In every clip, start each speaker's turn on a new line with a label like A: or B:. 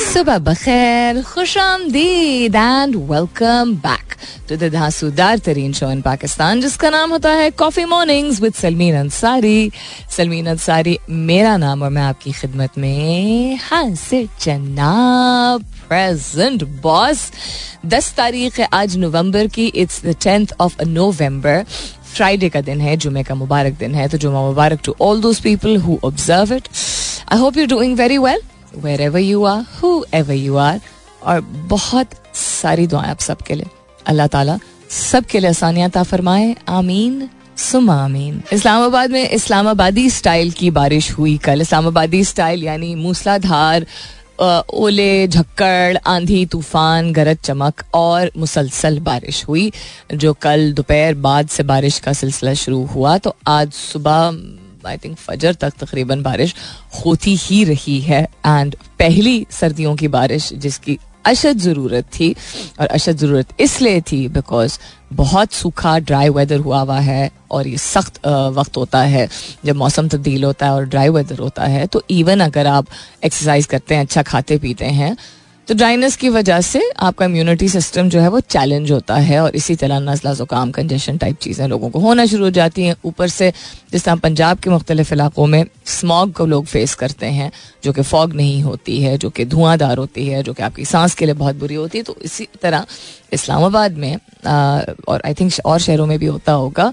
A: सुबह बखैर, खुश आमदीद and welcome back to the धांसूदार तरीन शो इन पाकिस्तान जिसका नाम होता है coffee mornings with Salmeen Ansari Salmeen Ansari मेरा नाम और मैं आपकी खिदमत में हाजिर जनाब प्रेजेंट बॉस दस तारीख है आज नवंबर की it's the tenth of November Friday का दिन है जुमे का मुबारक दिन है तो जुमा मुबारक to all those people who observe it I hope you doing very well wherever you are whoever you are और बहुत सारी दुआएँ आप सबके लिए। अल्लाह ताला सबके लिए आसानियाँ ता फरमाए। आमीन। सुमा इस्लामाबाद में इस्लामाबादी स्टाइल की बारिश हुई कल। इस्लामाबादी स्टाइल यानी मूसलाधार ओले, झक्कड़, आंधी, तूफ़ान, गरज चमक और मुसलसल बारिश हुई, जो कल दोपहर बाद से बारिश का सिलसिला शुरू हुआ। तो आज सुबह आई थिंक फजर तक तकरीबन बारिश होती ही रही है। एंड पहली सर्दियों की बारिश जिसकी अशद ज़रूरत थी, और अशद ज़रूरत इसलिए थी बिकॉज़ बहुत सूखा ड्राई वेदर हुआ हुआ है, और ये सख्त वक्त होता है। जब मौसम तब्दील होता है और ड्राई वेदर होता है तो इवन अगर आप एक्सरसाइज करते हैं अच्छा खाते पीते हैं तो ड्राइनेस की वजह से आपका इम्यूनिटी सिस्टम जो है वो चैलेंज होता है और इसी तरह नजला ज़ुकाम कंजेशन टाइप चीज़ें लोगों को होना शुरू हो जाती हैं। ऊपर से जिस तरह पंजाब के मुख्तलिफ़ इलाकों में स्मॉग को लोग फेस करते हैं जो कि फॉग नहीं होती है जो कि धुआंधार होती है जो कि आपकी सांस के लिए बहुत बुरी होती है तो इसी तरह इस्लामाबाद में आ, और आई थिंक और शहरों में भी होता होगा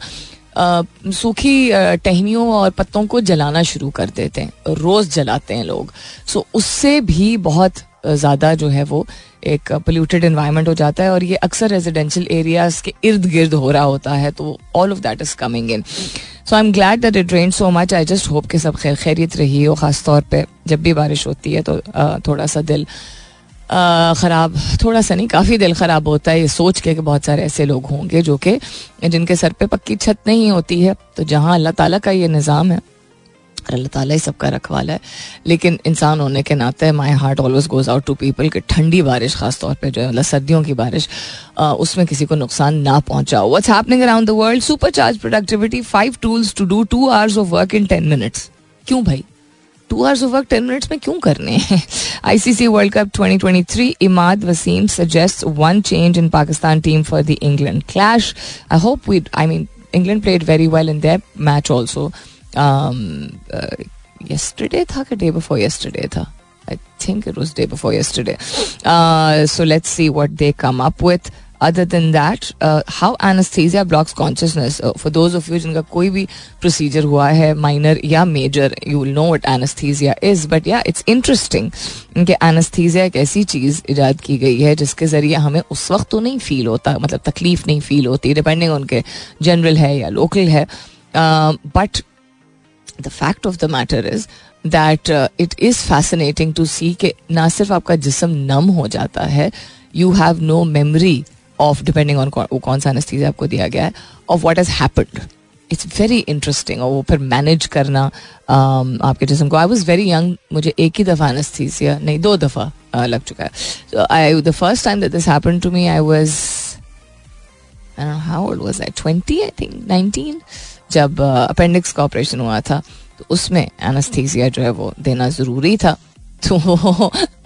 A: सूखी टहनियों और पत्तों को जलाना शुरू कर देते हैं रोज़ जलाते हैं लोग। सो उससे भी बहुत ज़्यादा जो है वो एक पोल्यूटेड इन्वायरमेंट हो जाता है और ये अक्सर रेजिडेंशियल एरियाज़ के इर्द गिर्द हो रहा होता है तो all of that is coming in so I am glad that it rain so much I just hope के सब खैर खैरियत रही हो ख़ास तौर पर जब भी बारिश होती है तो थोड़ा सा दिल ख़राब थोड़ा सा नहीं, काफ़ी दिल ख़राब होता है। ये सोच के कि बहुत सारे ऐसे लोग होंगे जो कि जिनके सर पे पक्की छत नहीं होती है। तो जहाँ अल्लाह ताला का ये निज़ाम है और अल्लाह ताला ही सबका रखवाला है। लेकिन इंसान होने के नाते my heart always goes out to people कि ठंडी बारिश खास तौर पे जो है मतलब सर्दियों की बारिश उसमें किसी को नुकसान ना पहुंचाओ what's happening around the world supercharge productivity five tools to do two hours of work in ten minutes क्यों भाई? Two hours of work ten minutes में क्यों करने हैं? ICC world cup 2023 Imad Wasim suggest one change in Pakistan team for the England clash I hope we I mean England played very well in that match also yesterday था कि day before yesterday था I think it was day before yesterday so let's see what they come up with other than that how anaesthesia blocks consciousness for those of you जिनका कोई भी procedure हुआ है minor या major you will know what anaesthesia is but yeah it's interesting कि anaesthesia एक ऐसी चीज़ ईजाद की गई है जिसके ज़रिए हमें उस वक्त तो नहीं फील होता मतलब तकलीफ़ नहीं फील होती डिपेंडिंग उनके जनरल है या लोकल है. Uh, but the fact of the matter is that it is fascinating to see कि ना सिर्फ़ आपका जिसम नम हो जाता है you have no memory of depending on कौन सा एनेस्थीसिया आपको दिया गया है of what has happened it's very interesting और वो फिर मैनेज करना um, आपके जिसम को. आई वॉज़ वेरी यंग मुझे एक ही दफ़ा एनेस्थीसिया नहीं दो दफ़ा uh, लग चुका है. I the first time that this happen to me I was how old was I twenty I think nineteen जब अपेंडिक्स का ऑपरेशन हुआ था तो उसमें एनास्थीसिया जो है वो देना ज़रूरी था। तो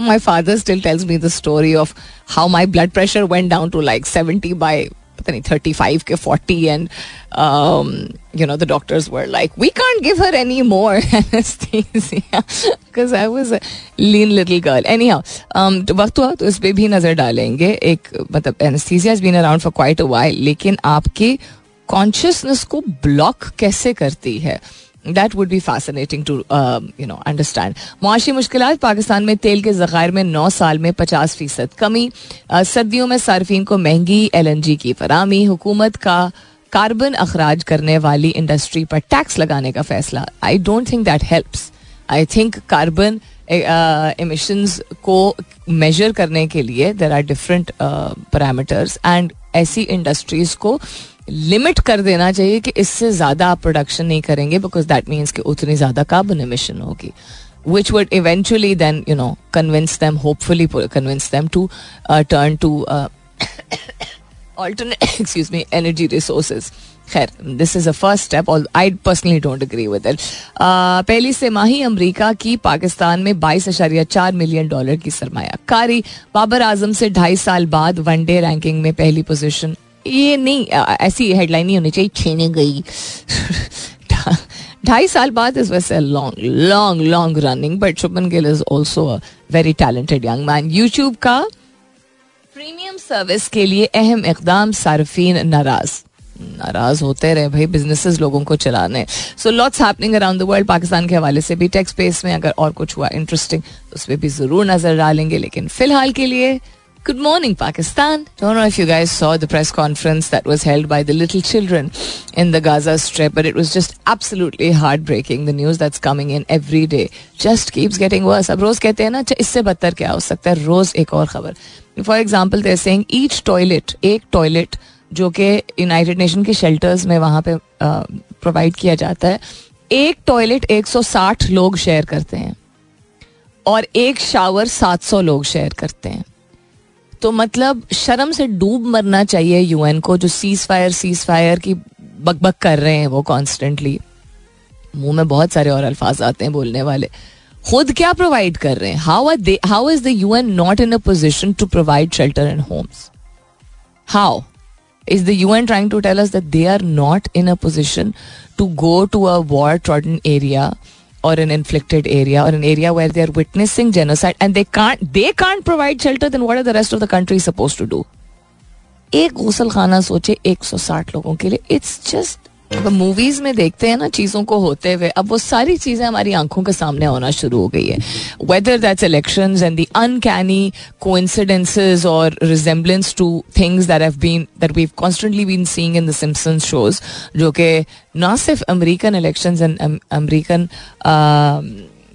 A: my father still tells me the story of how my blood pressure went down to like seventy by पता नहीं थर्टी फाइव के forty and you know the doctors were like we can't give her any more because I was lean little girl anyhow वक्त हुआ तो इस पर भी नज़र डालेंगे। एक मतलब anaesthesia been around for quite a while लेकिन आपके कॉन्शियसनेस को ब्लॉक कैसे करती है? That would be fascinating to you know understand मुआशी मुश्किल पाकिस्तान में तेल के ज़खायर में नौ साल में पचास फ़ीसद कमी। uh, सर्दियों में सार्फिन को महँगी एल एन जी की फरामी हुकूमत का कार्बन अखराज करने वाली इंडस्ट्री पर टैक्स लगाने का फैसला। I don't think that helps I think carbon emissions को मेजर करने के लिए there are different parameters and ऐसी इंडस्ट्रीज़ को लिमिट कर देना चाहिए कि इससे ज़्यादा आप प्रोडक्शन नहीं करेंगे बिकॉज़ दैट मीन्स कि उतनी ज़्यादा कार्बन एमिशन होगी। Which would eventually then you know convince them hopefully convince them turn to uh, alternate excuse me energy resources. खैर this is a first step और I personally don't agree with it पहली से माही अमरीका की पाकिस्तान में बाईस अशारिया चार मिलियन डॉलर की सरमायाकारी। बाबर आज़म से ढाई साल बाद वनडे रैंकिंग में पहली पोजीशन ये नहीं ऐसी हेडलाइन नहीं होनी चाहिए, छेने गई। ढाई साल बाद इज़ वैसे long long long running but Shubman Gill is also a very talented young man YouTube का प्रीमियम सर्विस के लिए अहम इकदाम सार्फिन नाराज़। नाराज़ होते रहे भाई बिजनेसेस लोगों को चलाने। So lots happening around the world Pakistan के हवाले से भी टेक्स स्पेस में अगर और कुछ हुआ इंटरेस्टिंग उस पर भी ज़रूर नज़र डालेंगे। लेकिन फ़िलहाल के लिए Good morning, Pakistan. Don't know if you guys saw the press conference that was held by the little children in the Gaza Strip, but it was just absolutely heartbreaking. The news that's coming in every day just keeps getting worse. अब रोज कहते हैं ना इससे बदतर क्या हो सकता है रोज एक और खबर for example they're saying each toilet एक टॉयलेट जो कि यूनाइटेड नेशन के शेल्टर्स में वहाँ पे प्रोवाइड किया जाता है एक टॉयलेट 160 लोग शेयर करते हैं और एक शावर 700 लोग शेयर करते हैं तो मतलब शर्म से डूब मरना चाहिए यूएन को, जो सीज फायर सीज फायर की बकबक कर रहे हैं वो कॉन्स्टेंटली मुँह में बहुत सारे और अल्फाज आते हैं बोलने वाले। खुद क्या प्रोवाइड कर रहे हैं? How are they how is the UN not in a position to provide shelter and homes how is the UN trying to tell us that they are not in a position to go to a war trodden area or an inflicted area or an area where they are witnessing genocide and they can't they can't provide shelter then what are the rest of the country supposed to do एक गौसल खाना सोचे 160 लोगों के लिए it's just अब movies में देखते हैं ना, चीज़ों को होते हुए, अब वो सारी चीज़ें हमारी आँखों के सामने होना शुरू हो गई है। Whether that's election and the uncanny coincidences और resemblance to things that have been that we constantly been seeing in the Simpsons shows जो कि ना सिर्फ़ American elections and American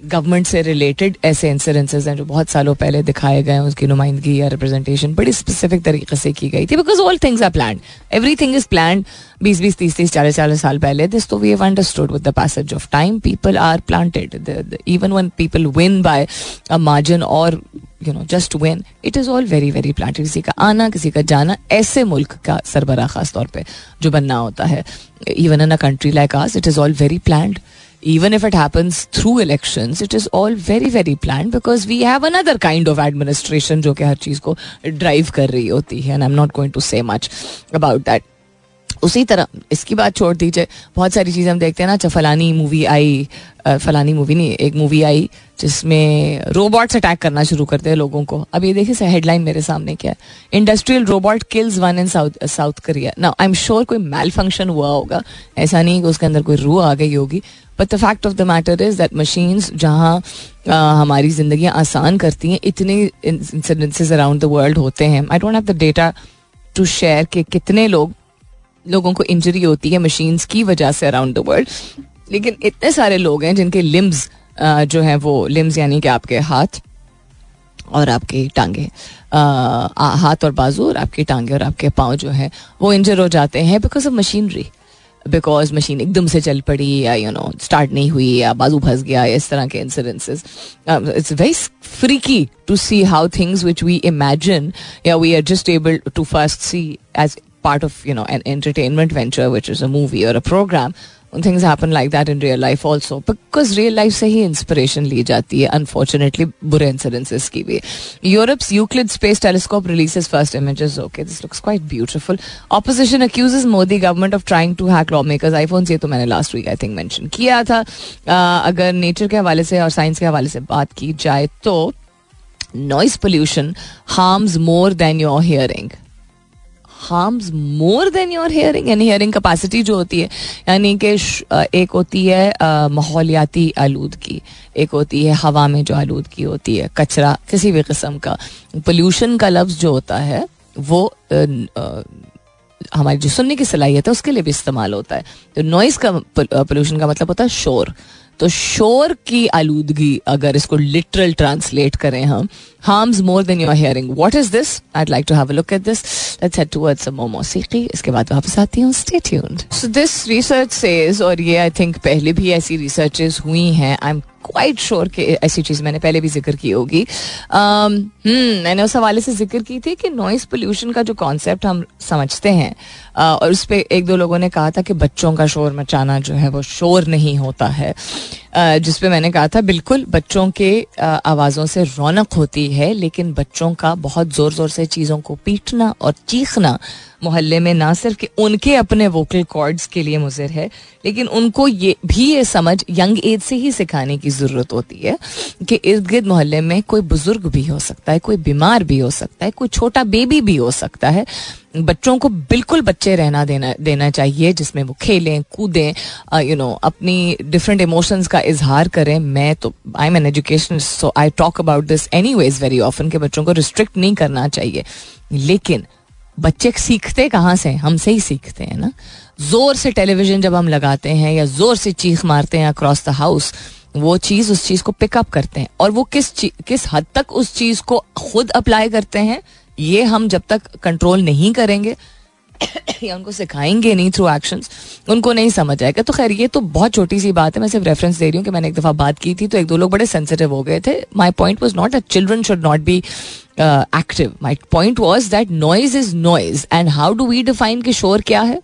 A: government से रिलेटेड ऐसे इंसिडेंसेस हैं जो बहुत सालों पहले दिखाए गए हैं, उसकी नुमाइंदगी या रिप्रेजेंटेशन बड़ी स्पेसिफिक तरीके से की गई थी because all things are plan everything is plan बीस बीस तीस तीस चालीस चालीस साल पहले दिस तो we have understood with the passage of time people are planted even one people win by a margin और you know just win it is all very very planted किसी का आना, किसी का जाना, ऐसे मुल्क का सरबरा खास तौर पर जो बनना होता है. Even in a country like us it is all very planned even if it happens through elections, it is all very very planned because we have another kind of administration जो कि हर चीज़ को ड्राइव कर रही होती है I am not going to say much about that उसी तरह इसकी बात छोड़ दीजिए। बहुत सारी चीज़ें हम देखते हैं ना अच्छा फलानी मूवी आई फलानी मूवी नहीं एक मूवी आई जिसमें रोबोट्स अटैक करना शुरू करते हैं लोगों को। अब ये देखिए हेडलाइन मेरे सामने क्या है। Industrial robot kills one in south south Korea ना आई एम श्योर कोई मेल फ़ंक्शन हुआ होगा। ऐसा नहीं कि उसके अंदर कोई रूह आ गई होगी। But the fact of the matter is that machines जहाँ हमारी ज़िंदगी आसान करती हैं इतने इंसिडेंसेज अराउंड द वर्ल्ड होते हैं I don't have the data to share कि कितने लोग लोगों को इंजरी होती है मशीन्स की वजह से अराउंड द वर्ल्ड लेकिन इतने सारे लोग हैं जिनके लिम्स जो हैं वो लिम्स यानी कि आपके हाथ और आपके टांगे हाथ और बाजू और आपके टांगे और आपके पाँव जो है वो इंजर हो जाते हैं because of machinery because machine एकदम से चल पड़ी या यू नो स्टार्ट नहीं हुई या बाजू फंस गया इस तरह के incidences it's very freaky to see how things which we imagine या we are just able to first see as part of you know an entertainment venture which is a movie और a program things happen like that in real life also because real life से ही inspiration ली जाती है unfortunately बुरे incidences की भी. Europe's Euclid space telescope releases first images okay this looks quite beautiful opposition accuses Modi government of trying to hack lawmakers iPhone ये तो मैंने last week I think mention किया था. Uh, अगर नेचर के हवाले से और साइंस के हवाले से बात की जाए तो noise pollution harms more than your hearing harms more than your hearing यानी हेयरिंग कैपेसिटी जो होती है, यानी कि एक होती है माहौलियाती आलूदगी एक होती है हवा में जो आलूदगी होती है, कचरा, किसी भी किस्म का। पोल्यूशन का लफ्ज़ जो होता है, वो हमारी जो सुनने की सलाहियत है, उसके लिए भी इस्तेमाल होता है। तो नॉइस का पोल्यूशन का मतलब होता है शोर। तो शोर की आलूदगी अगर इसको लिटरल ट्रांसलेट करें हम harms more than your hearing what is this I like to have a look at this let's head towards some more मौसीकी इसके बाद वापस आती हूँ। Stay tuned so this research says और ये आई थिंक पहले भी ऐसी रिसर्चेस हुई हैं। आई एम क्वाइट श्योर कि ऐसी चीज़ मैंने पहले भी ज़िक्र की होगी। Um, हम्म मैंने उस हवाले से ज़िक्र की थी कि नॉइस पोल्यूशन का जो कॉन्सेप्ट हम समझते हैं uh, और उस पर एक दो लोगों ने कहा था कि बच्चों का शोर मचाना जो है वो शोर नहीं होता है। Uh, जिस पे मैंने कहा था बिल्कुल बच्चों के आवाज़ों से रौनक होती है लेकिन बच्चों का बहुत ज़ोर ज़ोर से चीज़ों को पीटना और चीखना मोहल्ले में, ना सिर्फ़ कि उनके अपने वोकल कॉर्ड्स के लिए मुजर है, लेकिन उनको ये, भी ये समझ यंग एज से ही सिखाने की ज़रूरत होती है कि इर्द गिर्द मोहल्ले में कोई बुज़ुर्ग भी हो सकता है, कोई बीमार भी हो सकता है, कोई छोटा बेबी भी हो सकता है। बच्चों को बिल्कुल बच्चे रहना देना देना चाहिए, जिसमें वो खेलें, कूदें यू नो अपनी डिफरेंट इमोशंस का इजहार करें। मैं तो I am an education so I talk about this anyways very often के बच्चों को रिस्ट्रिक्ट नहीं करना चाहिए। लेकिन बच्चे सीखते कहाँ से हमसे ही सीखते हैं ना। ज़ोर से टेलीविज़न जब हम लगाते हैं या ज़ोर से चीख मारते हैं अक्रॉस द हाउस वो चीज़ उस चीज़ को पिकअप करते हैं। और वो किस किस हद तक उस चीज़ को खुद अप्लाई करते हैं, ये हम जब तक कंट्रोल नहीं करेंगे, या उनको सिखाएँगे नहीं थ्रू एक्शन उनको नहीं समझ आएगा। तो खैर, ये तो बहुत छोटी सी बात है। मैं सिर्फ़ रेफरेंस दे रही हूँ कि मैंने एक दफ़ा बात की थी तो एक दो लोग बड़े सेंसिटिव हो गए थे। My point was not a children should not be active my point was that noise is noise and how do we define कि शोर क्या है?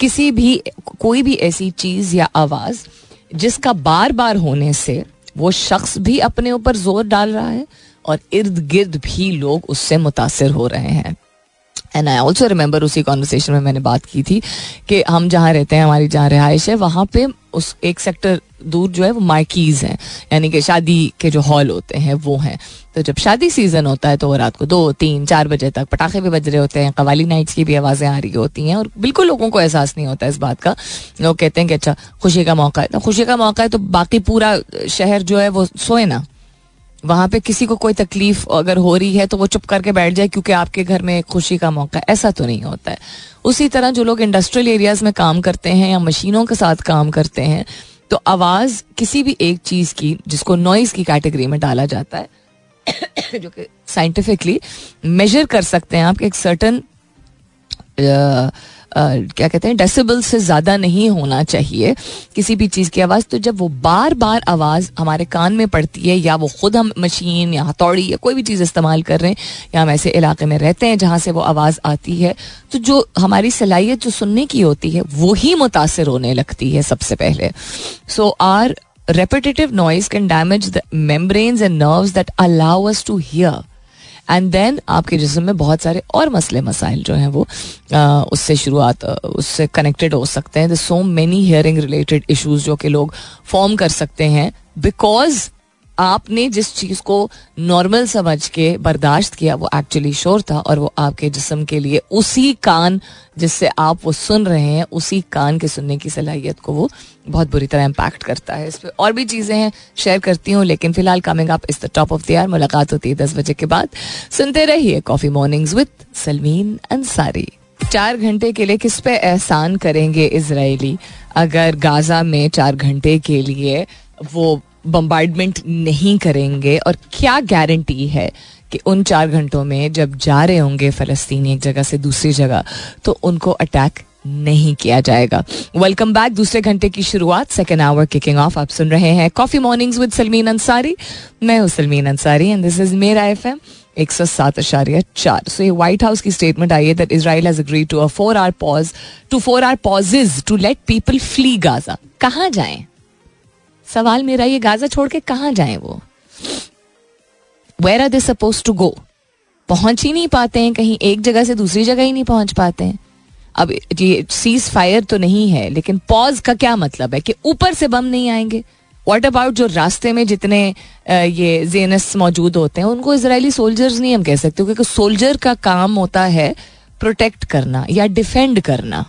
A: किसी भी, कोई भी ऐसी चीज़ या आवाज़ जिसका बार बार होने से वो शख्स भी अपने ऊपर ज़ोर डाल रहा है और इर्द गिर्द भी लोग उससे मुतासर हो रहे हैं। एंड आई ऑल्सो रिमेंबर उसी कॉन्वर्सेशन में मैंने बात की थी कि हम जहाँ रहते हैं, हमारी जहाँ रिहाइश है, वहाँ पे उस एक सेक्टर दूर जो है वो माइकीज़ हैं। यानी कि शादी के जो हॉल होते हैं, वो हैं। तो जब शादी सीज़न होता है तो वो रात को दो, तीन, चार बजे तक पटाखे भी बज रहे होते हैं कवाली नाइट्स की भी आवाज़ें आ रही होती हैं और बिल्कुल लोगों को एहसास नहीं होता इस बात का। लोग कहते हैं कि अच्छा खुशी का मौका है। तो खुशी का मौका है तो बाकी पूरा शहर जो है वो सोए ना। वहाँ पे किसी को कोई तकलीफ़ अगर हो रही है तो वो चुप करके बैठ जाए क्योंकि आपके घर में खुशी का मौका है। ऐसा तो नहीं होता है। उसी तरह जो लोग इंडस्ट्रियल एरियाज़ में काम करते हैं या मशीनों के साथ काम करते हैं तो आवाज़ किसी भी एक चीज़ की, जिसको नॉइज़ की कैटेगरी में डाला जाता है, जो कि साइंटिफिकली मेजर कर सकते हैं आप एक सर्टन क्या कहते हैं डेसिबल से ज़्यादा नहीं होना चाहिए किसी भी चीज़ की आवाज़। तो जब वो बार बार आवाज़ हमारे कान में पड़ती है, या वो खुद हम मशीन, या हथौड़ी, या कोई भी चीज़ इस्तेमाल कर रहे हैं, या हम ऐसे इलाके में रहते हैं जहाँ से वो आवाज़ आती है तो जो हमारी सलाहियत जो सुनने की होती है, वो ही मुतासर होने लगती है सबसे पहले। So are repetitive noise can damage the membranes and nerves that allow us to hear. And then आपके जिसम में बहुत सारे और मसले मसाइल जो हैं वो आ, उससे शुरुआत उससे कनेक्टेड हो सकते हैं। The so many hearing related issues जो कि लोग फॉर्म कर सकते हैं बिकॉज़ आपने जिस चीज़ को नॉर्मल समझ के बर्दाश्त किया, वो एक्चुअली शोर था और वो आपके जिसम के लिए उसी कान जिससे आप वो सुन रहे हैं, उसी कान के सुनने की सलाहियत को वो बहुत बुरी तरह इम्पैक्ट करता है। इस पर और भी चीज़ें हैं शेयर करती हूँ, लेकिन फ़िलहाल कमिंग आप इस the top of the year मुलाकात होती है दस बजे के बाद। सुनते रहिए coffee mornings with Salmeen Ansari चार घंटे के लिए किस पे एहसान करेंगे इसराइली? अगर गाजा में चार घंटे के लिए वो बम्बार्डमेंट नहीं करेंगे और क्या गारंटी है कि उन चार घंटों में जब जा रहे होंगे फ़लस्तीनी एक जगह से दूसरी जगह तो उनको अटैक नहीं किया जाएगा। वेलकम बैक दूसरे घंटे की शुरुआत सेकेंड आवर किकिंग ऑफ़ आप सुन रहे हैं coffee mornings with Salmeen Ansari मैं हूँ Salmeen Ansari and this is मेरा एफ़ एम एक सौ सात अशारिया चार। सो ये व्हाइट हाउस की स्टेटमेंट आई है that Israel has agree to a four hour pause to four hour pauses to let people flee Gaza कहाँ जाएँ? सवाल मेरा ये, गाजा छोड़ के कहाँ जाए वो? Where are they suppose to go पहुँच ही नहीं पाते हैं, कहीं एक जगह से दूसरी जगह ही नहीं पहुँच पाते हैं। अब ये सीज फायर तो नहीं है, लेकिन पॉज का क्या मतलब है कि ऊपर से बम नहीं आएँगे? वॉट अबाउट जो रास्ते में जितने ये जेनस मौजूद होते हैं, उनको इसराइली सोल्जर्स नहीं हम कह सकते, क्योंकि सोल्जर का काम होता है प्रोटेक्ट करना या डिफेंड करना।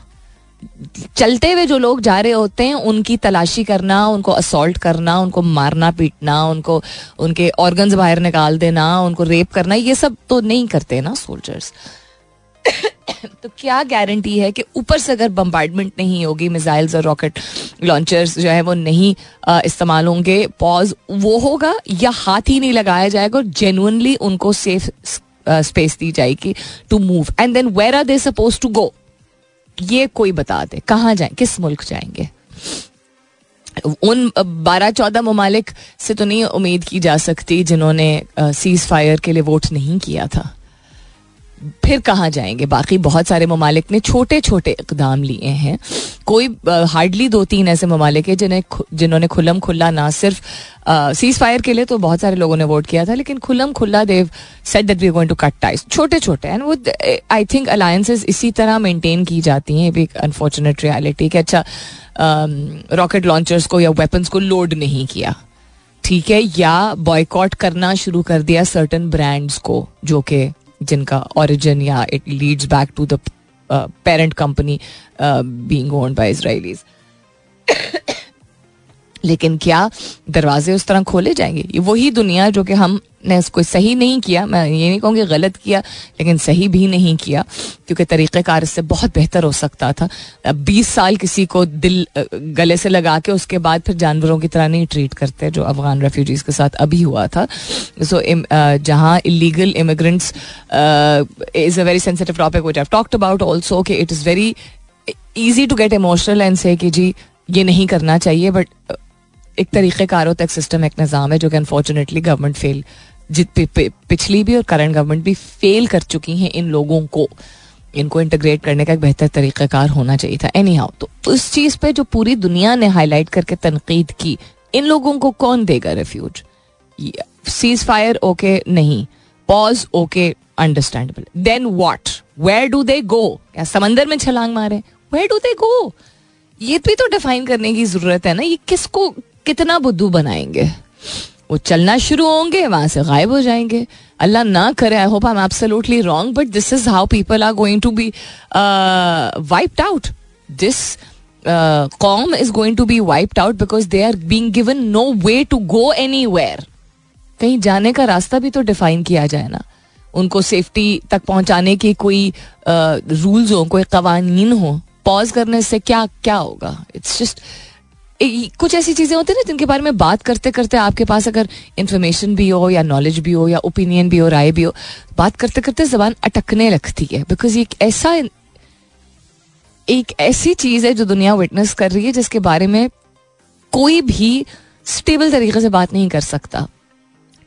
A: चलते हुए जो लोग जा रहे होते हैं, उनकी तलाशी करना, उनको असोल्ट करना, उनको मारना, पीटना, उनको, उनके ऑर्गन्स बाहर निकाल देना, उनको रेप करना, ये सब तो नहीं करते ना सोल्जर्स तो क्या गारंटी है कि ऊपर से अगर बम्बार्डमेंट नहीं होगी मिसाइल्स और रॉकेट लॉन्चर्स जो है, वो नहीं इस्तेमाल होंगे पॉज वो होगा या हाथ ही नहीं लगाया जाएगा और जेनुअनली उनको सेफ़ स्पेस दी जाएगी to move and then where are they suppose to go ये कोई बता दे, कहाँ जाए, किस मुल्क जाएँगे? उन बारह चौदह ममालिक से तो नहीं उम्मीद की जा सकती जिन्होंने सीज फायर के लिए वोट नहीं किया था। फिर कहाँ जाएँगे? बाकी बहुत सारे ममालिक ने छोटे छोटे इकदाम लिए हैं। कोई हार्डली दो तीन ऐसे ममालिक है जिन्हें जिन्होंने खुलम खुल्ला ना सिर्फ़ सीज फायर के लिए तो बहुत सारे लोगों ने वोट किया था, लेकिन खुलम खुल्ला they've said that we going to cut ties छोटे छोटे। एंड वो आई थिंक अलायंसेस इसी तरह मेंटेन की जाती हैं। भी अनफॉर्चुनेट रियलिटी कि अच्छा रॉकेट लॉन्चर्स को या वेपन्स को लोड नहीं किया। ठीक है? या बॉयकॉट करना शुरू कर दिया सर्टन ब्रांड्स को, जो कि जिनका ओरिजिन या it leads back to the parent company being owned by Israelis लेकिन क्या दरवाजे उस तरह खोले जाएँगे? वही दुनिया जो कि हमने इसको सही नहीं किया, मैं ये नहीं कहूँगी गलत किया, लेकिन सही भी नहीं किया, क्योंकि तरीक़ेकार इससे बहुत बेहतर हो सकता था। बीस साल किसी को दिल गले से लगा के उसके बाद फिर जानवरों की तरह नहीं ट्रीट करते, जो अफगान रेफ्यूजीज के साथ अभी हुआ था। सो जहाँ illegal immigrants is a very sensitive topic which I talked about also कि it is very easy to get emotional and say कि जी, ये नहीं करना चाहिए बट एक तरीके कार होता सिस्टम एक निज़ाम है जो कि अनफॉर्चुनेटली गवर्नमेंट फेल जित पिछली भी और करंट गवर्नमेंट भी फेल कर चुकी हैं इन लोगों को। इनको इंटीग्रेट करने का एक बेहतर तरीक़ाकार होना चाहिए था। एनी हाउ तो उस चीज़ पे जो पूरी दुनिया ने हाईलाइट करके तनकीद की, इन लोगों को कौन देगा रेफ्यूज सीज फायर ओके नहीं। Pause okay understandable then what where do they go या समंदर में छलांग मारे? वेयर डू दे गो ये भी तो डिफाइन करने की ज़रूरत है ना। ये किसको कितना बुद्धू बनाएँगे? वो चलना शुरू होंगे वहाँ से गायब हो जाएँगे। अल्लाह ना करे I hope I am absolutely wrong but this is how people are going to be wiped out this com is going to be wiped out because they are being given no way to go any कहीं जाने का रास्ता भी तो define किया जाए ना। उनको सेफ्टी तक पहुँचाने के कोई रूल्स uh, हो कोई कवानीन हो पॉज करने से क्या क्या होगा? इट्स जस्ट कुछ ऐसी चीज़ें होती है ना जिनके बारे में बात करते करते आपके पास अगर इन्फॉर्मेशन भी हो या नॉलेज भी हो या ओपिनियन भी हो, राय भी हो, बात करते करते जबान अटकने लगती है। बिकॉज़ एक ऐसा एक ऐसी चीज़ है जो दुनिया विटनेस कर रही है जिसके बारे में कोई भी स्टेबल तरीके से बात नहीं कर सकता।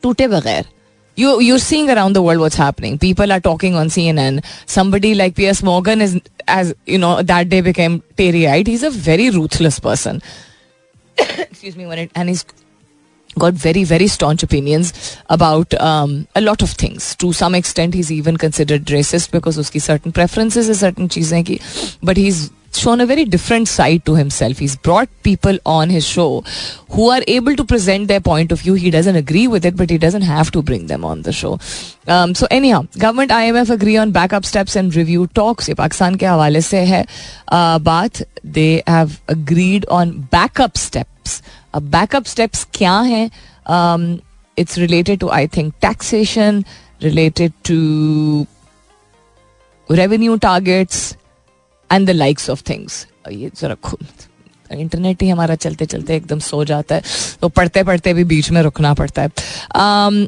A: टूटे बगैर। You you're seeing around world what happening people are talking on C N N somebody like Piers Morgan is as you know that they became terrorist is a very ruthless person excuse me, when it, and he's got very very staunch opinions about um, a lot of things. To some extent he's even considered racist because uski certain preferences is certain cheezein but he's shown a very different side to himself he's brought people on his show who are able to present their point of view he doesn't agree with it but he doesn't have to bring them on the show um, so anyhow government imf agree on backup steps and review talks ye pakistan ke hawale se hai uh, baat they have agreed on backup steps अब backup steps क्या हैं it's related to I think taxation related to revenue targets And the likes of things ये जरा internet ही हमारा चलते चलते एकदम सो जाता है। तो पढ़ते पढ़ते भी बीच में रुकना पड़ता है।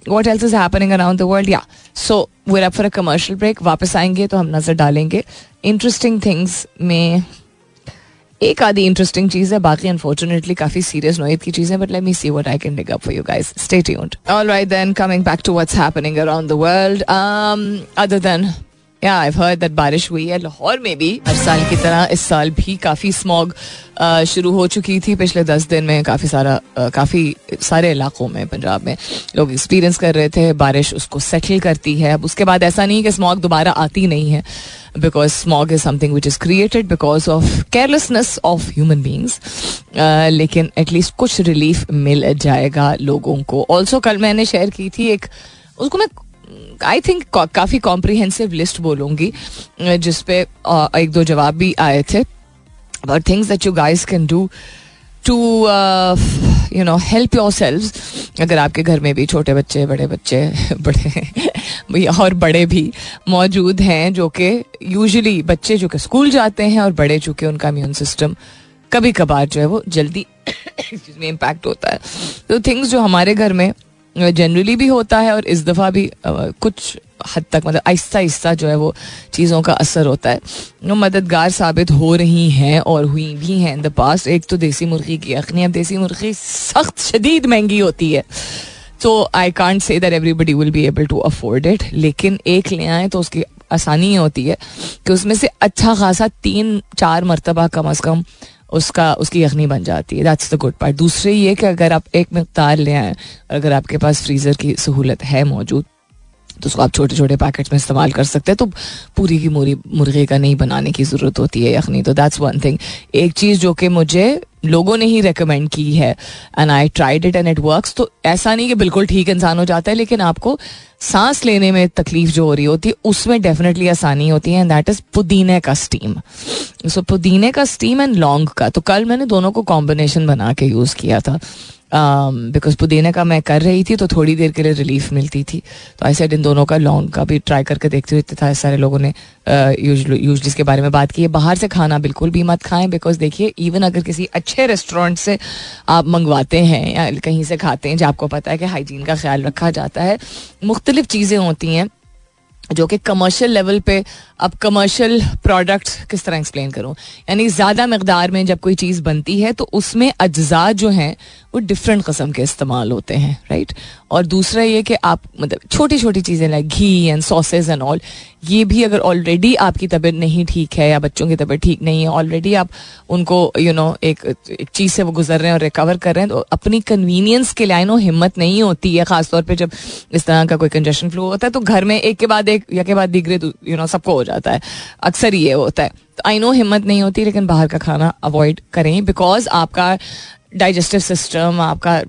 A: What else is happening around the world या so we're up for a commercial break वापस आएँगे तो हम नज़र डालेंगे। इंटरेस्टिंग थिंग्स में एक आधी इंटरेस्टिंग चीज़ है। बाकी अनफॉर्चुनेटली काफ़ी सीरियस नोयत की चीज़ but let me see what I can dig up for you guys stay tuned alright then coming back to what's happening around the world other than I heard that बारिश हुई है लाहौर में भी। हर साल की तरह इस साल भी काफ़ी स्मॉग शुरू हो चुकी थी। पिछले दस दिन में काफ़ी सारा काफ़ी सारे इलाकों में, पंजाब में लोग एक्सपीरियंस कर रहे थे। बारिश उसको सेटल करती है। अब उसके बाद ऐसा नहीं कि स्मॉग दोबारा आती नहीं है। Because smog is something which is created because of carelessness of human beings लेकिन एटलीस्ट कुछ रिलीफ मिल जाएगा लोगों को। ऑल्सो कल मैंने शेयर की थी एक, उसको मैं आई थिंक काफ़ी कॉम्प्रिहेंसिव लिस्ट बोलूँगी जिसपे एक दो जवाब भी आए थे। But things that you guys can do to you know help yourself अगर आपके घर में भी छोटे बच्चे, बड़े बच्चे, बड़े और बड़े भी मौजूद हैं, जो कि यूजली बच्चे जो कि स्कूल जाते हैं और बड़े चूँकि उनका इम्यून सिस्टम कभी कभार जो है वो जल्दी इम्पैक्ट होता है। तो थिंग्स जो हमारे घर में जनरली भी होता है और इस दफ़ा भी कुछ हद तक मतलब आहिस्ता आहिस्ता जो है वो चीज़ों का असर होता है। वो मददगार साबित हो रही हैं और हुई भी हैं इन द पास एक तो देसी मुर्गी की अखनी अब देसी मुर्गी सख्त, शदीद महँगी होती है। तो I can't say that everybody will be able to afford it लेकिन एक ले आए तो उसकी आसानी होती है कि उसमें से अच्छा खासा तीन, चार मरतबा कम अज़ कम उसका, उसकी यखनी बन जाती है। दैट्स द गुड पार्ट दूसरे ये कि अगर आप एक मकदार ले आए, अगर आपके पास फ्रीज़र की सहूलत है मौजूद तो उसको आप छोटे छोटे पैकेट्स में इस्तेमाल कर सकते हैं। तो पूरी की मूरी, मुर्गे का नहीं बनाने की ज़रूरत होती है, यखनी। तो दैट्स वन थिंग एक चीज़ जो कि मुझे लोगों ने ही रेकमेंड की है and I tried it and it works तो ऐसा नहीं कि बिल्कुल ठीक इंसान हो जाता है, लेकिन आपको सांस लेने में तकलीफ़ जो हो रही होती है, उसमें डेफिनेटली आसानी होती है एंड दैट इज़ पुदीने का स्टीम सो पुदीने का स्टीम एंड लौंग का। तो कल मैंने दोनों को कॉम्बिनेशन बना के यूज़ किया था। बिकॉज़ um, पुदीने का मैं कर रही थी तो थोड़ी देर के लिए रिलीफ मिलती थी। तो ऐसे इन दोनों का लॉन्ग का भी ट्राई करके देखते हुए था सारे लोगों ने यूजली uh, इसके बारे में बात की है। बाहर से खाना बिल्कुल भी मत खाएँ बिकॉज़ देखिए इवन अगर किसी अच्छे रेस्टोरेंट से आप मंगवाते हैं या कहीं से खाते हैं जहाँ आपको पता है कि हाइजीन का ख्याल रखा जाता है मुख्तलिफ़ चीज़ें होती हैं जो कि कमर्शियल लेवल पे अब कमर्शियल प्रोडक्ट्स किस तरह एक्सप्लेन करूँ? यानी ज़्यादा मकदार में जब कोई चीज़ बनती है तो उसमें अज्जा जो हैं, वो डिफरेंट कस्म के इस्तेमाल होते हैं राइट और दूसरा ये कि आप मतलब छोटी छोटी चीज़ें like ghee and sausage and all ये भी अगर ऑलरेडी आपकी तबीयत नहीं ठीक है या बच्चों की तबीयत ठीक नहीं है ऑलरेडी आप उनको यू नो एक एक चीज़ से वो गुजर रहे हैं और रिकवर कर रहे हैं तो अपनी कन्वीनियंस के लिए नो हिम्मत नहीं होती है, खासतौर पर जब इस तरह का कोई कंजेशन फ्लो होता है तो घर में एक के बाद एक या के बाद दिगरे यू नो सबको हो। जाता है। अक्सर ये होता है। तो आई नो हिम्मत नहीं होती लेकिन बाहर का खाना अवॉइड करें बिकॉज़ आपका डाइजेस्टिव सिस्टम आपका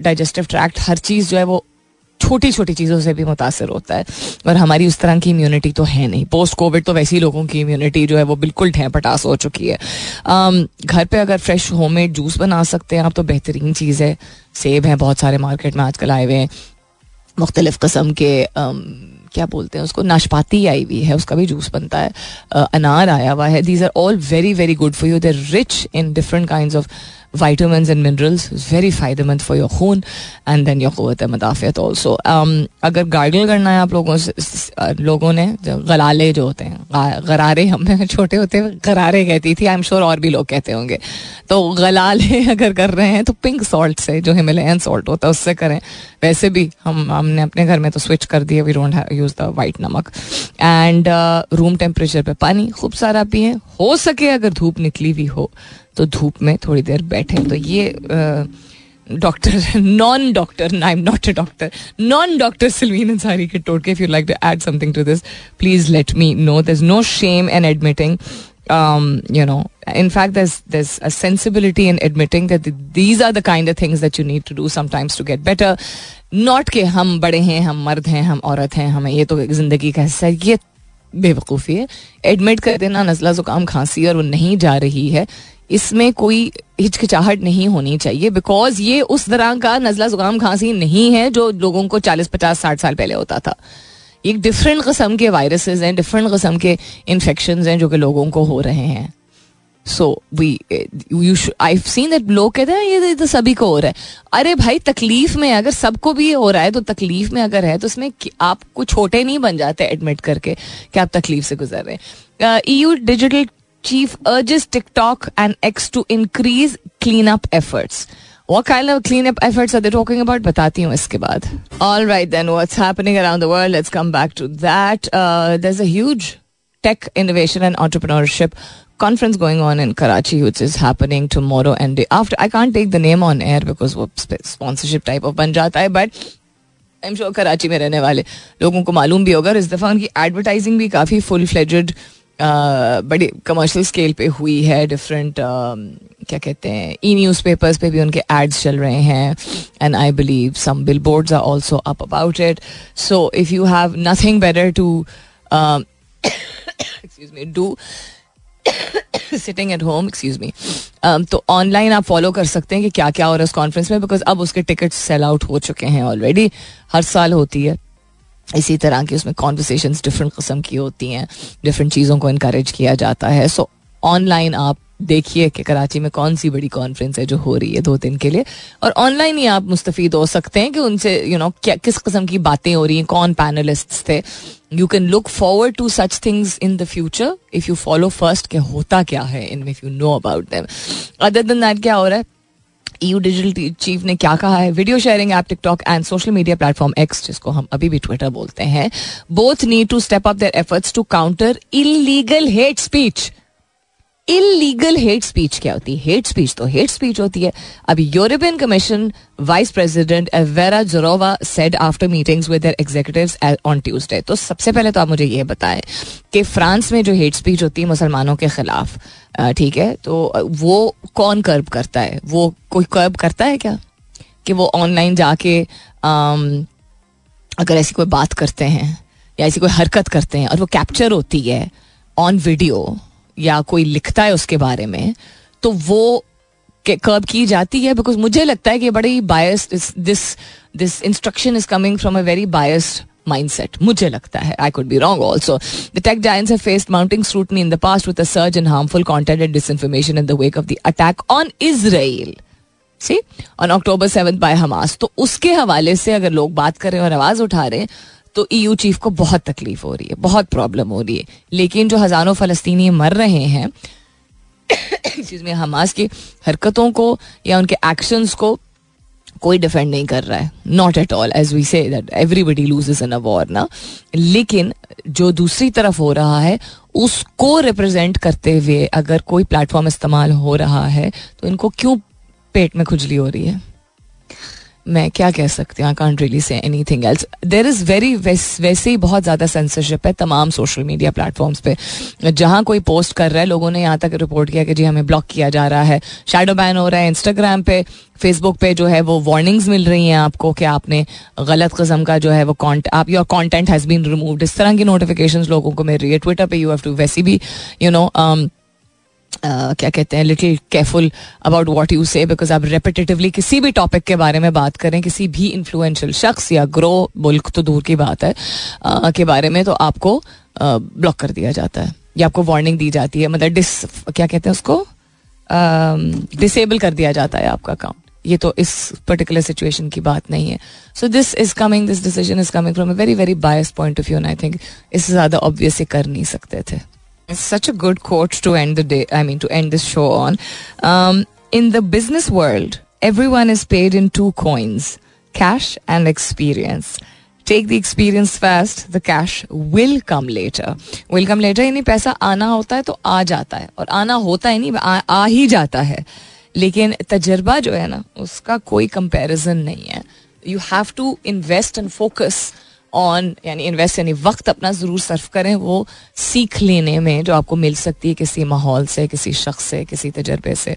A: डाइजेस्टिव ट्रैक्ट हर चीज़ जो है वो छोटी छोटी चीज़ों से भी मुतासर होता है। और हमारी उस तरह की इम्यूनिटी तो है नहीं। पोस्ट कोविड तो वैसे ही लोगों की इम्यूनिटी जो है वो बिल्कुल ठह पटास हो चुकी है। um, घर पे अगर फ्रेश होममेड जूस बना सकते हैं आप तो बेहतरीन चीज़ है। सेब हैं बहुत सारे मार्केट में आजकल आए हुए हैं। मुख्तलिफ़ कस्म के um, क्या बोलते हैं, उसको नाशपाती आई हुई है, उसका भी जूस बनता है अनार आया हुआ है। These are all very very good for you they're rich in different kind of vitamins and minerals, very फ़ायदेमंद फॉर योर खून एंड देन योर क़वत मदाफ़त ऑल्सो अगर गार्गल करना है आप लोगों से लोगों ने जो गलाले जो होते हैं गरारे हम छोटे होते हैं गरारे कहती थी आई एम श्योर और भी लोग कहते होंगे तो गलाले अगर कर रहे हैं तो पिंक सॉल्ट से जो हिमालयन सॉल्ट होता है उससे करें वैसे भी हम, हमने अपने घर में तो स्विच कर दिया we don't use the white नमक. एंड रूम टेम्परेचर पे पानी खूब सारा पिए, हो सके अगर धूप निकली हुई हो तो धूप में थोड़ी देर बैठे। तो ये doctor non doctor I am not a doctor non doctor Salmeen Ansari के टोटके if you like to add something to this please let me know there is no shame in admitting um, you know, in fact, there's there's a sensibility in admitting that these are the kind of things that you need to do sometimes to get better. Not कि हम बड़े हैं हम मर्द हैं हम औरत हैं हमें ये तो ज़िंदगी का हिस्सा है ये बेवकूफ़ी है। एडमिट कर देना नज़ला ज़ुकाम खांसी और वो नहीं जा रही है। इसमें कोई हिचकिचाहट नहीं होनी चाहिए बिकॉज़ ये उस तरह का नजला जुकाम खांसी नहीं है जो लोगों को चालीस, पचास, साठ साल पहले होता था। एक डिफरेंट कस्म के वायरसेस हैं डिफरेंट कस्म के इन्फेक्शन हैं जो कि लोगों को हो रहे हैं। So we you I seen that लोग कहते हैं, ये तो सभी को हो रहा है। अरे भाई, तकलीफ़ में अगर सबको भी हो रहा है तो तकलीफ़ में अगर है तो उसमें आप कुछ छोटे नहीं बन जाते एडमिट करके, कि आप तकलीफ़ से गुजर रहे हैं। E U digital chief urges TikTok and X to increase cleanup efforts. What kind of cleanup efforts are they talking about? बताती हूँ इसके बाद. All right then, what's happening around the world? Let's come back to that. Uh, there's a huge tech innovation and entrepreneurship conference going on in Karachi, which is happening tomorrow and day after. I can't take the name on air because वो sponsorship type of बन जाता है, but I am sure Karachi में रहने वाले लोगों को मालूम भी होगा और इस दफ़ा उनकी एडवर्टाइजिंग भी काफ़ी फुल फ्लेजेड बड़ी कमर्शियल स्केल पे हुई है डिफरेंट क्या कहते हैं ई न्यूज़ पेपर्स पे भी उनके एड्स चल रहे हैं and I believe some billboards are also up about it so if you have nothing better to excuse me do sitting at home excuse me तो ऑनलाइन आप फॉलो कर सकते हैं कि क्या क्या हो रहा है उस कॉन्फ्रेंस में बिकॉज़ अब उसके टिकट सेल आउट हो चुके हैं ऑलरेडी हर साल होती है। इसी तरह की उसमें कॉन्वर्सेशन डिफरेंट कस्म की होती हैं डिफरेंट चीज़ों को इनक्रेज किया जाता है। सो ऑनलाइन आप देखिए कि कराची में कौन सी बड़ी कॉन्फ्रेंस है जो हो रही है दो दिन के लिए। और ऑनलाइन ही आप मुस्तफ़ हो सकते हैं कि उनसे यू you नो know, क्या किस किस्म की बातें हो रही हैं कौन पैनलिस्ट थे। You can look forward to such things in the future if you follow first कि होता क्या है in if you know about them other दिन दैट क्या हो रहा है? यू डिजिटल चीफ ने क्या कहा है? Video sharing app TikTok and social media platform X जिसको हम अभी भी ट्विटर बोलते हैं both need to step up their efforts to counter illegal hate speech illegal hate speech क्या होती है? हेट स्पीच तो हेट स्पीच होती है। अब European Commission vice president Vera Jourova said after meetings with their on Tuesday तो सबसे पहले तो आप मुझे ये बताएँ कि फ्रांस में जो हेट स्पीच होती है मुसलमानों के खिलाफ ठीक है? तो वो कौन कर्ब करता है? वो कोई कर्ब करता है क्या? कि वो ऑनलाइन जाके अगर ऐसी कोई बात करते हैं या ऐसी कोई हरकत करते हैं और वो कैप्चर होती है ऑन वीडियो या कोई लिखता है उसके बारे में तो वो कर्ब की जाती है बिकॉज़ मुझे लगता है कि बड़ी bias this this instruction is coming from a very bias mind set मुझे लगता है I could be wrong also the tech giants have faced mounting scrutiny in the past with a in harmful content and disinformation in the wake of the attack on Israel on October seven by Hamas तो उसके हवाले से अगर लोग बात करें और आवाज़ उठा रहे तो ईयू चीफ को बहुत तकलीफ़ हो रही है, बहुत प्रॉब्लम हो रही है। लेकिन जो हज़ारों फलस्तीनी मर रहे हैं जिसमें हमास की हरकतों को या उनके एक्शंस को कोई डिफेंड नहीं कर रहा है। Not at all as we say that everybody loses in a war ना। लेकिन जो दूसरी तरफ़ हो रहा है, उसको रिप्रेजेंट करते हुए अगर कोई प्लेटफॉर्म इस्तेमाल हो रहा है तो इनको क्यों पेट में खुजली हो रही है? मैं क्या कह सकती हूँ? Can't really say anything else there is very वैसे ही बहुत ज़्यादा सेंसरशिप है तमाम सोशल मीडिया प्लेटफॉर्म्स पे। जहाँ कोई पोस्ट कर रहा है, लोगों ने यहाँ तक रिपोर्ट किया कि जी हमें ब्लॉक किया जा रहा है। शेडो बैन हो रहा है इंस्टाग्राम पे फेसबुक पे जो है वो वार्निंग्स मिल रही हैं आपको कि आपने गलत कस्म का जो है वो कॉन्ट आप your content has been remove इस तरह की नोटिफिकेशन लोगों को मिल रही है। ट्विटर पे यू हैव टू वैसी भी यू नो क्या कहते हैं little careful about what you say because आप रेपिटेटिवली किसी भी टॉपिक के बारे में बात करें किसी भी इन्फ्लुएंशियल शख्स या ग्रो मुल्क तो दूर की बात है uh, के बारे में तो आपको ब्लॉक uh, कर दिया जाता है या आपको वार्निंग दी जाती है मतलब डिस क्या कहते हैं उसको डिसेबल कर दिया जाता है आपका अकाउंट ये तो इस पर्टिकुलर सिचुएशन की बात नहीं है. So this is coming this decision is coming from a very very bias point of view and I think इससे ज़्यादा ऑब्वियस कर नहीं सकते थे. It's such a good quote to end the day. I mean, to end this show on. Um, in the business world, everyone is paid in two coins cash and experience. Take the experience fast, the cash will come later. Will come later यानी पैसा आना होता है तो आ जाता है और आना होता है नहीं आ, आ ही जाता है लेकिन तजर्बा जो है ना उसका कोई कंपैरिजन नहीं है you have to invest and focus on यानी इन्वेस्ट यानी वक्त अपना ज़रूर सर्व करें, वो सीख लेने में जो आपको मिल सकती है किसी माहौल से, किसी शख्स से, किसी तजर्बे से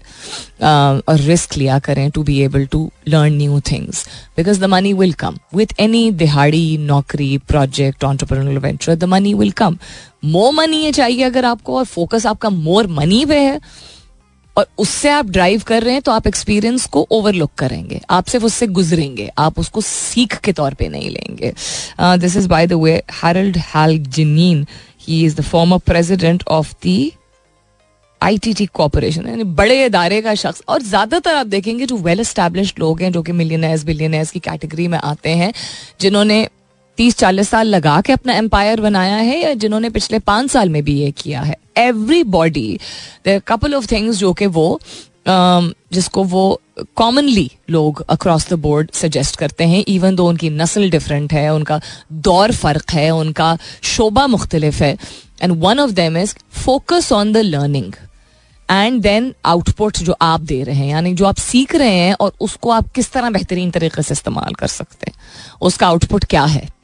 A: और रिस्क लिया करें to be able to learn new things because the money will come with any दिहाड़ी, नौकरी project entrepreneurial venture the money will come more money ये चाहिए अगर आपको और फोकस आपका मोर मनी पे है और उससे आप ड्राइव कर रहे हैं तो आप एक्सपीरियंस को ओवरलुक करेंगे। आप सिर्फ़ उससे गुजरेंगे। आप उसको सीख के तौर पे नहीं लेंगे। This is by the way Harold Hal Geneen he is the former president of the I T T corporation यानी बड़े इदारे का शख्स। और ज़्यादातर आप देखेंगे जो वेल एस्टेब्लिश लोग हैं, जो कि मिलियनर्स बिलियनर्स की कैटेगरी में आते हैं, जिन्होंने तीस चालीस साल लगा के अपना एम्पायर बनाया है या जिन्होंने पिछले पाँच साल में भी ये किया है? Everybody couple of things जो कि वो um, जिसको वो कॉमनली लोग अक्रॉस द बोर्ड सजेस्ट करते हैं इवन दो उनकी नस्ल डिफरेंट है उनका दौर फ़र्क है उनका शोबा मुख्तलिफ़ है। And one of them is focus on the learning and then output जो आप दे रहे हैं यानी जो आप सीख रहे हैं और उसको आप किस तरह बेहतरीन तरीके से इस्तेमाल कर सकते हैं उसका आउटपुट क्या है?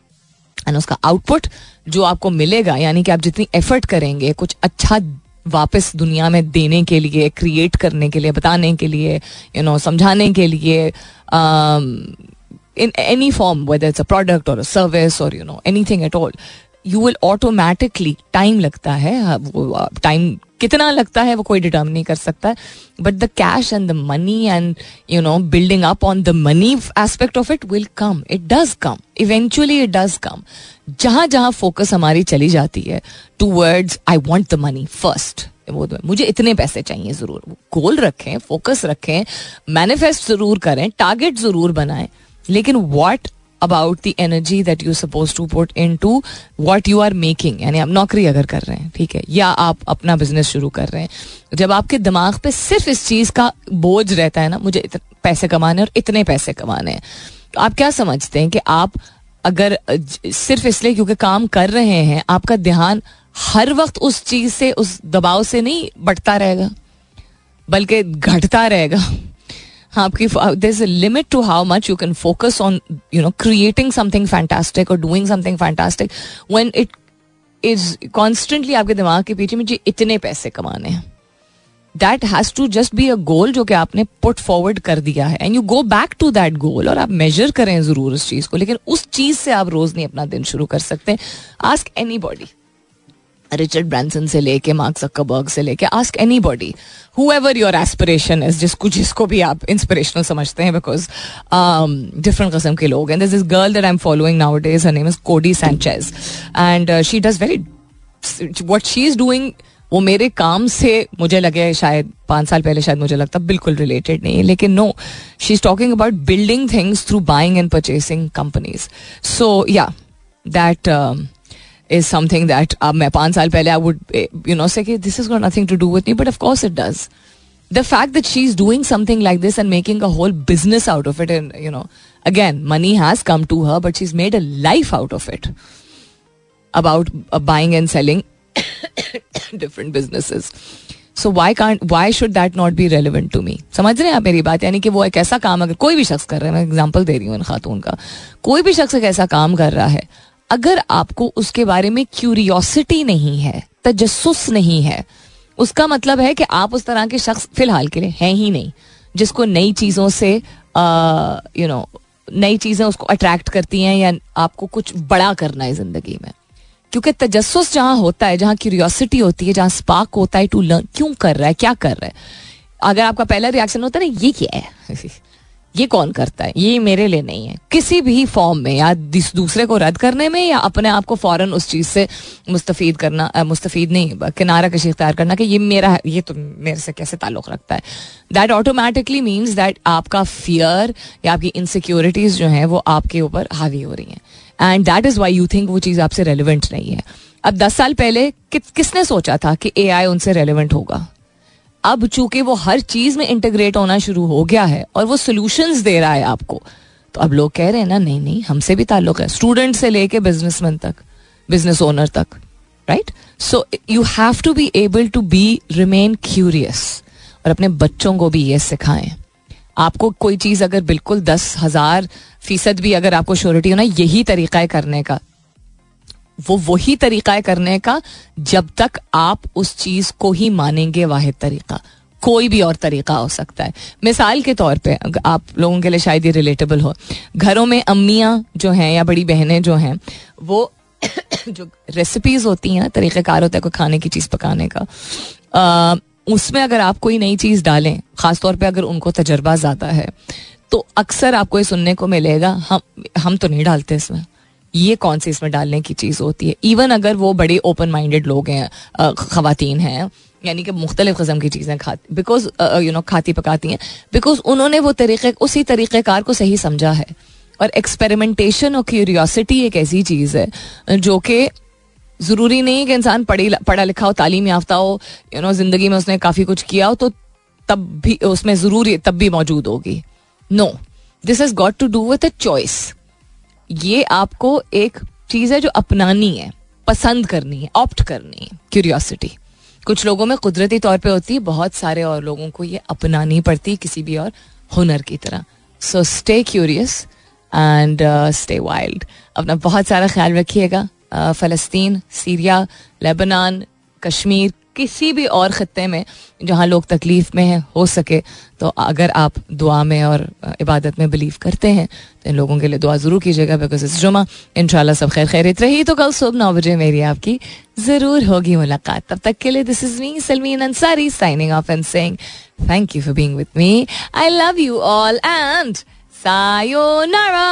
A: एंड उसका आउटपुट जो आपको मिलेगा, यानी कि आप जितनी एफर्ट करेंगे, कुछ अच्छा वापस दुनिया में देने के लिए क्रिएट करने के लिए, बताने के लिए यू नो समझाने के लिए in any form whether it's a product और सर्विस और you know anything at all you will automatically time लगता है टाइम कितना लगता है वो कोई डिटर्म नहीं कर सकता but the cash and the money and you know building up on the money aspect of it will come it does come eventually it does come जहाँ जहाँ फोकस हमारी चली जाती है towards I want the money first वो तो मुझे इतने पैसे चाहिए ज़रूर। गोल रखें फोकस रखें मैनिफेस्ट ज़रूर करें टारगेट ज़रूर बनाएँ, लेकिन what about the energy that you suppose to put in to what you are making यानी आप नौकरी अगर कर रहे हैं, ठीक है, या आप अपना बिज़नेस शुरू कर रहे हैं। जब आपके दिमाग पे सिर्फ़ इस चीज़ का बोझ रहता है ना, मुझे पैसे कमाने और इतने पैसे कमाने हैं। तो आप क्या समझते हैं कि आप अगर सिर्फ़ इसलिए क्योंकि काम कर रहे हैं, आपका ध्यान हर वक्त उस चीज़ से, उस दबाव से नहीं बढ़ता रहेगा, बल्कि घटता रहेगा। आपकी there's a limit to how much you can focus on, you know, creating something fantastic or doing something fantastic when it is constantly आपके दिमाग के पीछे मुझे इतने पैसे कमाने हैं। That has to just be a goal जो कि आपने पुट फॉरवर्ड कर दिया है। And you go back to that goal और आप मेजर करें ज़रूर उस चीज़ को। लेकिन उस चीज़ से आप रोज नहीं अपना दिन शुरू कर सकते। Ask anybody Richard Branson से लेके मार्क जक्कबर्ग से लेके ask anybody whoever your aspiration is जिसको जिसको भी आप इंस्पिरेशनल समझते हैं बिकॉज़ डिफरेंट किस्म के लोग and this is girl that I am following nowadays name is Cody Sanchez and she does very what she is doing वो मेरे काम से मुझे लगे, शायद पाँच साल पहले शायद मुझे लगता बिल्कुल रिलेटेड नहीं है, लेकिन no she is talking about building things through buying and purchasing companies so yeah that is something that uh, मैं पाँच साल पहले I would you know say this has got nothing to do with me but of course it does the fact that she's doing something like this and making a whole business out of it and you know again money has come to her but she's made a life out of it about uh, buying and selling different businesses so why can't why should that not be relevant to me समझ रहे हैं आप मेरी बात यानी कि वो एक ऐसा काम अगर कोई भी शख्स कर रहा है मैं एग्ज़ाम्पल दे रही हूँ इन खातून का कोई भी शख्स एक ऐसा काम कर रहा है अगर आपको उसके बारे में क्यूरियोसिटी नहीं है, तजस्स नहीं है, उसका मतलब है कि आप उस तरह के शख्स फ़िलहाल के लिए हैं ही नहीं, जिसको नई चीज़ों से यू नो नई चीज़ें उसको अट्रैक्ट करती हैं या आपको कुछ बड़ा करना है ज़िंदगी में। क्योंकि तजस्स जहाँ होता है, जहाँ क्यूरियोसिटी होती है, जहाँ स्पार्क होता है टू लर्न क्यों कर रहा है, क्या कर रहा है। अगर आपका पहला रिएक्शन होता है ना, ये क्या है? ये कौन करता है? ये मेरे लिए नहीं है। किसी भी फॉर्म में या दूसरे को रद्द करने में या अपने आप को फ़ौरन उस चीज़ से मुस्तफ़ करना मुस्तफ़ नहीं किनारा कशी इख्तियार करना कि ये मेरा ये तो मेरे से कैसे ताल्लुक रखता है। दैट ऑटोमेटिकली मीन्स दैट आपका फियर या आपकी इनसिक्योरिटीज जो है वो आपके ऊपर हावी हो रही हैं। And that is why you think वो चीज़ आपसे रेलिवेंट नहीं है। अब दस साल पहले कि, किसने सोचा था कि एआई उनसे रेलिवेंट होगा? अब चूँकि वो हर चीज़ में इंटीग्रेट होना शुरू हो गया है और वो सोल्यूशन दे रहा है आपको तो अब लोग कह रहे हैं ना, नहीं नहीं, हमसे भी ताल्लुक है स्टूडेंट से लेके बिजनेसमैन तक बिज़नेस ओनर तक right so you have to be able to be remain curious और अपने बच्चों को भी ये सिखाएँ। आपको कोई चीज़ अगर बिल्कुल दस हज़ार फ़ीसद भी अगर आपको श्योरिटी हो ना यही तरीका है करने का। वो वही तरीका है करने का जब तक आप उस चीज़ को ही मानेंगे वाहिद तरीका। कोई भी और तरीका हो सकता है। मिसाल के तौर पे आप लोगों के लिए शायद ये रिलेटेबल हो। घरों में अम्मियाँ जो हैं या बड़ी बहनें जो हैं वो जो रेसिपीज़ होती हैं तरीक़ेकार होता है कोई खाने की चीज़ पकाने का आ, उसमें अगर आप कोई नई चीज़ डालें ख़ासतौर पे अगर उनको तजर्बा ज़्यादा है तो अक्सर आपको ये सुनने को मिलेगा हम हम तो नहीं डालते इसमें। ये कौन सी इसमें डालने की चीज़ होती है? इवन अगर वो बड़े ओपन माइंडेड लोग हैं खातन हैं, यानी कि मुख्तलिफ़ कस्म की चीज़ें खाती बिकॉज़ यू नो खाती पकाती हैं बिकॉज़ उन्होंने वो तरीके, उसी तरीक़ेकार को सही समझा है। और एक्सपेरिमेंटेशन और क्यूरियोसिटी एक ऐसी चीज़ है, जो कि ज़रूरी नहीं है कि इंसान पढ़ी, पढ़ा लिखा हो, तालीम याफ्ता हो यू नो ज़िंदगी में उसने काफ़ी कुछ किया हो तो तब भी उसमें ज़रूरी, तब भी मौजूद होगी। No this has got to do with a choice ये आपको एक चीज़ है जो अपनानी है, पसंद करनी है ऑप्ट करनी है क्यूरियोसिटी कुछ लोगों में कुदरती तौर पे होती है, बहुत सारे और लोगों को ये अपनानी पड़ती किसी भी और हुनर की तरह. So stay curious and stay wild अपना बहुत सारा ख्याल रखिएगा फ़लस्तीन, सीरिया, लेबनान, कश्मीर किसी भी और ख़त्े में जहाँ लोग तकलीफ़ में हैं, हो सके तो अगर आप दुआ में और इबादत में बिलीव करते हैं तो इन लोगों के लिए दुआ ज़रूर कीजिएगा बिकॉज़ इस जुमा इन सब खैर खैरित रही तो कल सुबह नौ बजे मेरी आपकी ज़रूर होगी मुलाकात। तब तक के लिए this is me Salmeen Ansari signing off and saying thank you for being with me I love you all and sayonara